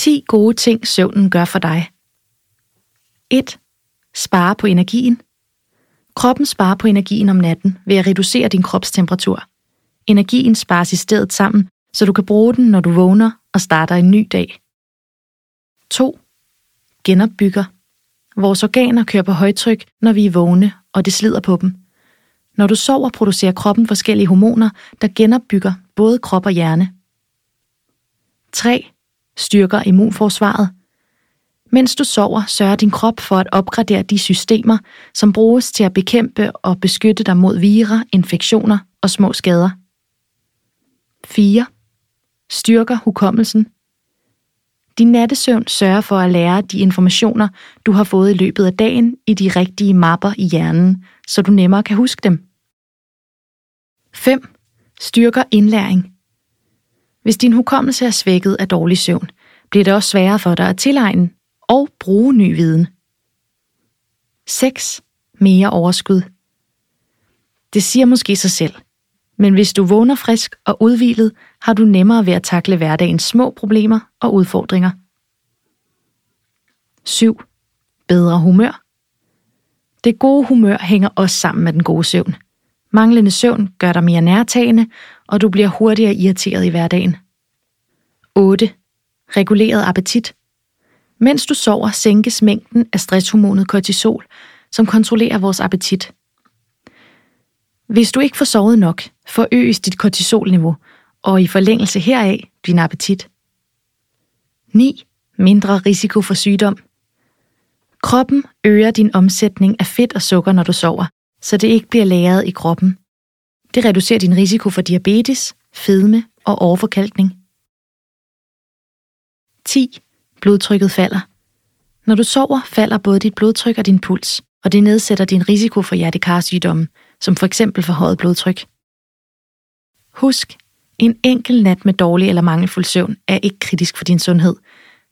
10 gode ting, søvnen gør for dig. 1. Spare på energien. Kroppen sparer på energien om natten ved at reducere din kropstemperatur. Energien spares i stedet sammen, så du kan bruge den, når du vågner og starter en ny dag. 2. Genopbygger. Vores organer kører på højtryk, når vi er vågne, og det slider på dem. Når du sover, producerer kroppen forskellige hormoner, der genopbygger både krop og hjerne. 3. Styrker immunforsvaret. Mens du sover, sørger din krop for at opgradere de systemer, som bruges til at bekæmpe og beskytte dig mod virer, infektioner og små skader. 4. Styrker hukommelsen. Din nattesøvn sørger for at lære de informationer, du har fået i løbet af dagen i de rigtige mapper i hjernen, så du nemmere kan huske dem. 5. Styrker indlæring. Hvis din hukommelse er svækket af dårlig søvn, bliver det også sværere for dig at tilegne og bruge ny viden. 6. Mere overskud. Det siger måske sig selv, men hvis du vågner frisk og udvilet, har du nemmere ved at takle hverdagens små problemer og udfordringer. 7. Bedre humør. Det gode humør hænger også sammen med den gode søvn. Manglende søvn gør dig mere nærtagende, og du bliver hurtigere irriteret i hverdagen. 8. Reguleret appetit. Mens du sover, sænkes mængden af stresshormonet kortisol, som kontrollerer vores appetit. Hvis du ikke får sovet nok, forøges dit kortisolniveau, og i forlængelse heraf din appetit. 9. Mindre risiko for sygdom. Kroppen øger din omsætning af fedt og sukker, når du sover, så det ikke bliver lagret i kroppen. Det reducerer din risiko for diabetes, fedme og overforkalkning. 10. Blodtrykket falder. Når du sover, falder både dit blodtryk og din puls, og det nedsætter din risiko for hjertekarsygdomme, som for eksempel forhøjet blodtryk. Husk, en enkelt nat med dårlig eller mangelfuld søvn er ikke kritisk for din sundhed,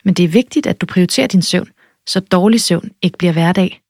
men det er vigtigt, at du prioriterer din søvn, så dårlig søvn ikke bliver hverdag.